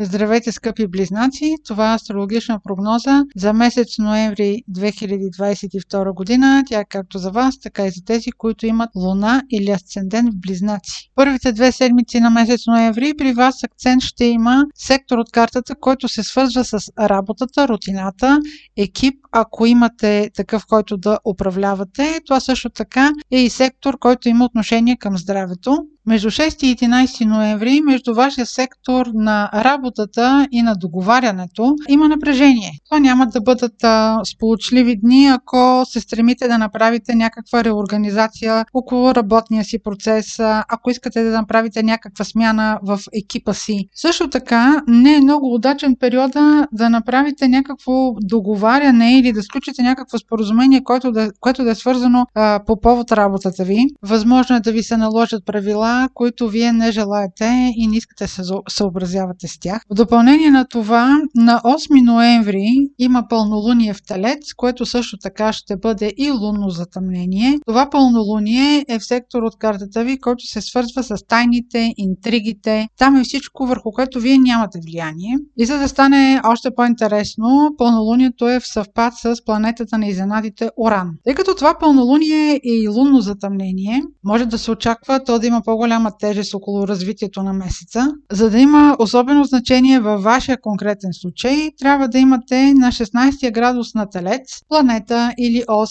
Здравейте, скъпи близнаци! Това е астрологична прогноза за месец ноември 2022 година. Тя е както за вас, така и за тези, които имат луна или асцендент в близнаци. Първите две седмици на месец ноември при вас акцент ще има сектор от картата, който се свързва с работата, рутината, екип, ако имате такъв, който да управлявате. Това също така е и сектор, който има отношение към здравето. Между 6 и 11 ноември, между вашия сектор на работата и на договарянето, има напрежение. Това няма да бъдат а, сполучливи дни, ако се стремите да направите някаква реорганизация около работния си процес, ако искате да направите някаква смяна в екипа си. Също така, не е много удачен период да направите някакво договаряне или да сключите някакво споразумение, което да, което да е свързано а, по повод работата ви. Възможно е да ви се наложат правила които вие не желаете и не искате се съобразявате с тях. В допълнение на това, на 8 ноември има пълнолуние в Телец, което също така ще бъде и лунно затъмнение. Това пълнолуние е в сектор от картата ви, който се свързва с тайните, интригите. Там е всичко, върху което вие нямате влияние. И за да стане още по-интересно, пълнолунието е в съвпад с планетата на изненадите Оран. Тъй като това пълнолуние е и лунно затъмнение, може да се очаква то да има по по-голяма тежест около развитието на месеца. За да има особено значение във вашия конкретен случай, трябва да имате на 16 градус на Телец планета или ос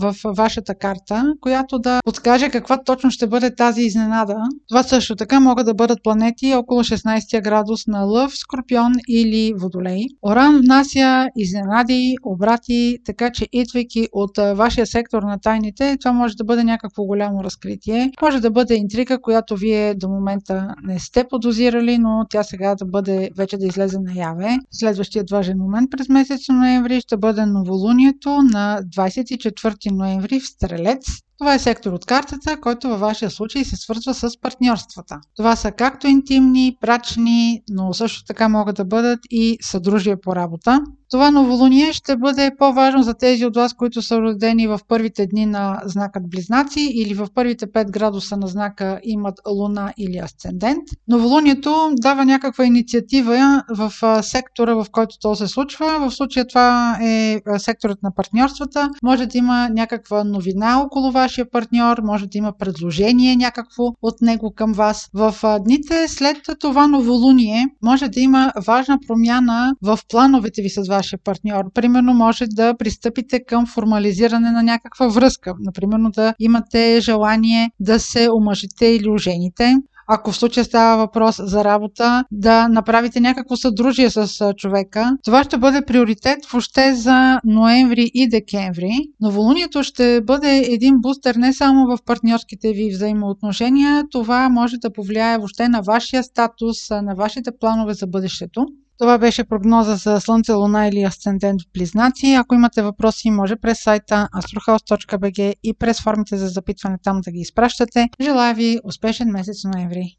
в вашата карта, която да подскаже каква точно ще бъде тази изненада. Това също така могат да бъдат планети около 16 градус на Лъв, Скорпион или Водолей. Оран внася изненади, обрати, така че идвайки от вашия сектор на тайните, това може да бъде някакво голямо разкритие. Може да бъде интрига, която която вие до момента не сте подозирали, но тя сега да бъде вече да излезе наяве. Следващият важен момент през месец ноември ще бъде новолунието на 24 ноември в Стрелец. Това е сектор от картата, който във вашия случай се свързва с партньорствата. Това са както интимни, брачни, но също така могат да бъдат и съдружия по работа. Това новолуние ще бъде по-важно за тези от вас, които са родени в първите дни на знакът Близнаци или в първите 5 градуса на знака имат Луна или Асцендент. Новолунието дава някаква инициатива в сектора, в който то се случва. В случая това е секторът на партньорствата. Може да има някаква новина около вашия партньор, може да има предложение някакво от него към вас. В дните след това новолуние може да има важна промяна в плановете ви с вашия партньор. Примерно може да пристъпите към формализиране на някаква връзка. Например, да имате желание да се омъжите или ожените ако в случая става въпрос за работа, да направите някакво съдружие с човека. Това ще бъде приоритет въобще за ноември и декември. Новолунието ще бъде един бустер не само в партньорските ви взаимоотношения, това може да повлияе въобще на вашия статус, на вашите планове за бъдещето. Това беше прогноза за Слънце, Луна или Асцендент в Близнаци. Ако имате въпроси, може през сайта astrohouse.bg и през формите за запитване там да ги изпращате. Желая ви успешен месец ноември!